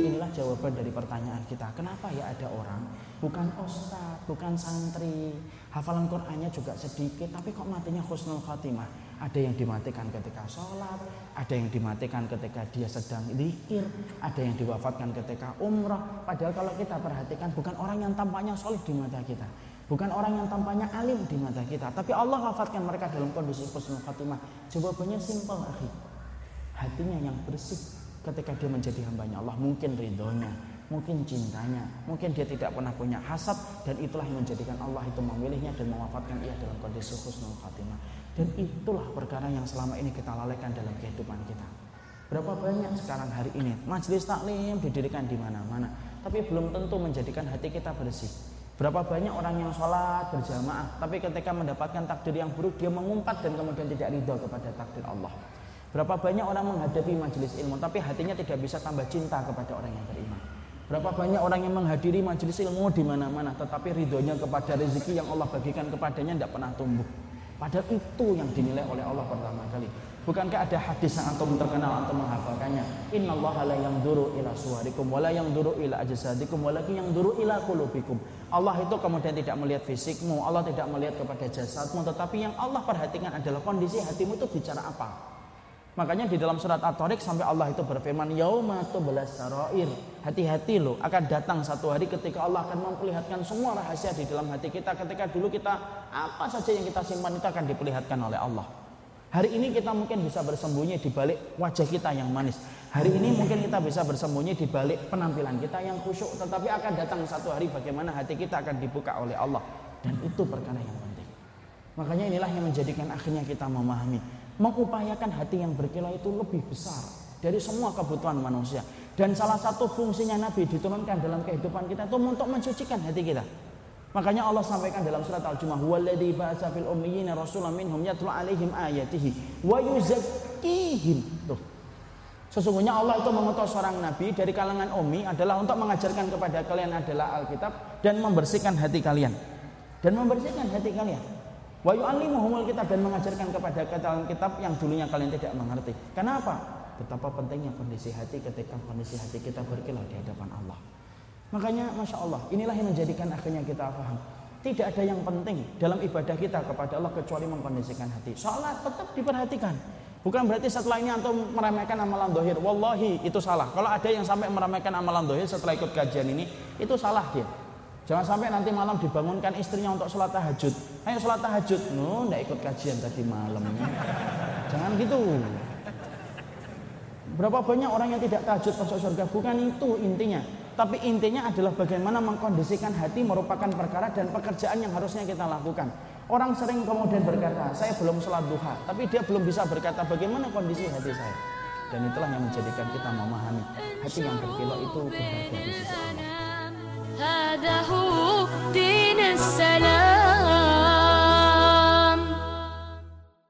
Inilah jawaban dari pertanyaan kita. Kenapa ya ada orang bukan ustadz, bukan santri, hafalan Qur'annya juga sedikit, tapi kok matinya khusnul khatimah? Ada yang dimatikan ketika sholat, ada yang dimatikan ketika dia sedang zikir, ada yang diwafatkan ketika umrah. Padahal kalau kita perhatikan bukan orang yang tampaknya solid di mata kita, bukan orang yang tampaknya alim di mata kita, tapi Allah wafatkan mereka dalam kondisi khusnul khatimah. Jawabannya simpel, akhi. Hatinya yang bersih ketika dia menjadi hambanya Allah, mungkin ridhonya, mungkin cintanya, mungkin dia tidak pernah punya hasad dan itulah yang menjadikan Allah itu memilihnya dan mewafatkan ia dalam kondisi khusnul khatimah. Dan itulah perkara yang selama ini kita lalaikan dalam kehidupan kita. Berapa banyak sekarang hari ini majelis taklim didirikan di mana-mana, tapi belum tentu menjadikan hati kita bersih. Berapa banyak orang yang sholat berjamaah, tapi ketika mendapatkan takdir yang buruk dia mengumpat dan kemudian tidak ridho kepada takdir Allah. Berapa banyak orang menghadapi majelis ilmu, tapi hatinya tidak bisa tambah cinta kepada orang yang beriman. Berapa banyak orang yang menghadiri majelis ilmu di mana-mana, tetapi ridhonya kepada rezeki yang Allah bagikan kepadanya tidak pernah tumbuh. Padahal itu yang dinilai oleh Allah pertama kali. Bukankah ada hadis yang antum terkenal antum menghafalkannya? Inna Allah la yang duru ila suarikum wala yang duru ila ajsadikum walakin yang duru ila kulubikum. Allah itu kemudian tidak melihat fisikmu, Allah tidak melihat kepada jasadmu, tetapi yang Allah perhatikan adalah kondisi hatimu itu bicara apa. Makanya di dalam surat At-Tariq sampai Allah itu berfirman, "Yauma belas sarair." Hati-hati loh, akan datang satu hari ketika Allah akan memperlihatkan semua rahasia di dalam hati kita. Ketika dulu kita apa saja yang kita simpan itu akan diperlihatkan oleh Allah. Hari ini kita mungkin bisa bersembunyi di balik wajah kita yang manis. Hari ini mungkin kita bisa bersembunyi di balik penampilan kita yang khusyuk, tetapi akan datang satu hari bagaimana hati kita akan dibuka oleh Allah. Dan itu perkara yang penting. Makanya inilah yang menjadikan akhirnya kita memahami mengupayakan hati yang berkilau itu lebih besar dari semua kebutuhan manusia. Dan salah satu fungsinya Nabi diturunkan dalam kehidupan kita itu untuk mensucikan hati kita. Makanya Allah sampaikan dalam surat Al-Jumu'ah, "Walladzi ba'atsa fil ummiyina rasulan minhum yatlu 'alaihim ayatihi wa yuzakkihim." Tuh. Sesungguhnya Allah itu mengutus seorang nabi dari kalangan ummi adalah untuk mengajarkan kepada kalian adalah Alkitab dan membersihkan hati kalian. Dan membersihkan hati kalian. Wa yu'allimuhumul kitab dan mengajarkan kepada kalian kitab yang dulunya kalian tidak mengerti. Kenapa? Betapa pentingnya kondisi hati ketika kondisi hati kita berkilau di hadapan Allah. Makanya Masya Allah inilah yang menjadikan akhirnya kita paham. Tidak ada yang penting dalam ibadah kita kepada Allah kecuali mengkondisikan hati. Sholat tetap diperhatikan. Bukan berarti setelah ini antum meremehkan amalan dohir. Wallahi itu salah. Kalau ada yang sampai meremehkan amalan dohir setelah ikut kajian ini, itu salah dia. Jangan sampai nanti malam dibangunkan istrinya untuk sholat tahajud. Ayo sholat tahajud. No, ndak ikut kajian tadi malam. Jangan gitu. Berapa banyak orang yang tidak tahajud masuk surga? Bukan itu intinya. Tapi intinya adalah bagaimana mengkondisikan hati merupakan perkara dan pekerjaan yang harusnya kita lakukan. Orang sering kemudian berkata, saya belum sholat duha. Tapi dia belum bisa berkata bagaimana kondisi hati saya. Dan itulah yang menjadikan kita memahami hati yang berkilau itu berharga di sisi Allah. بعده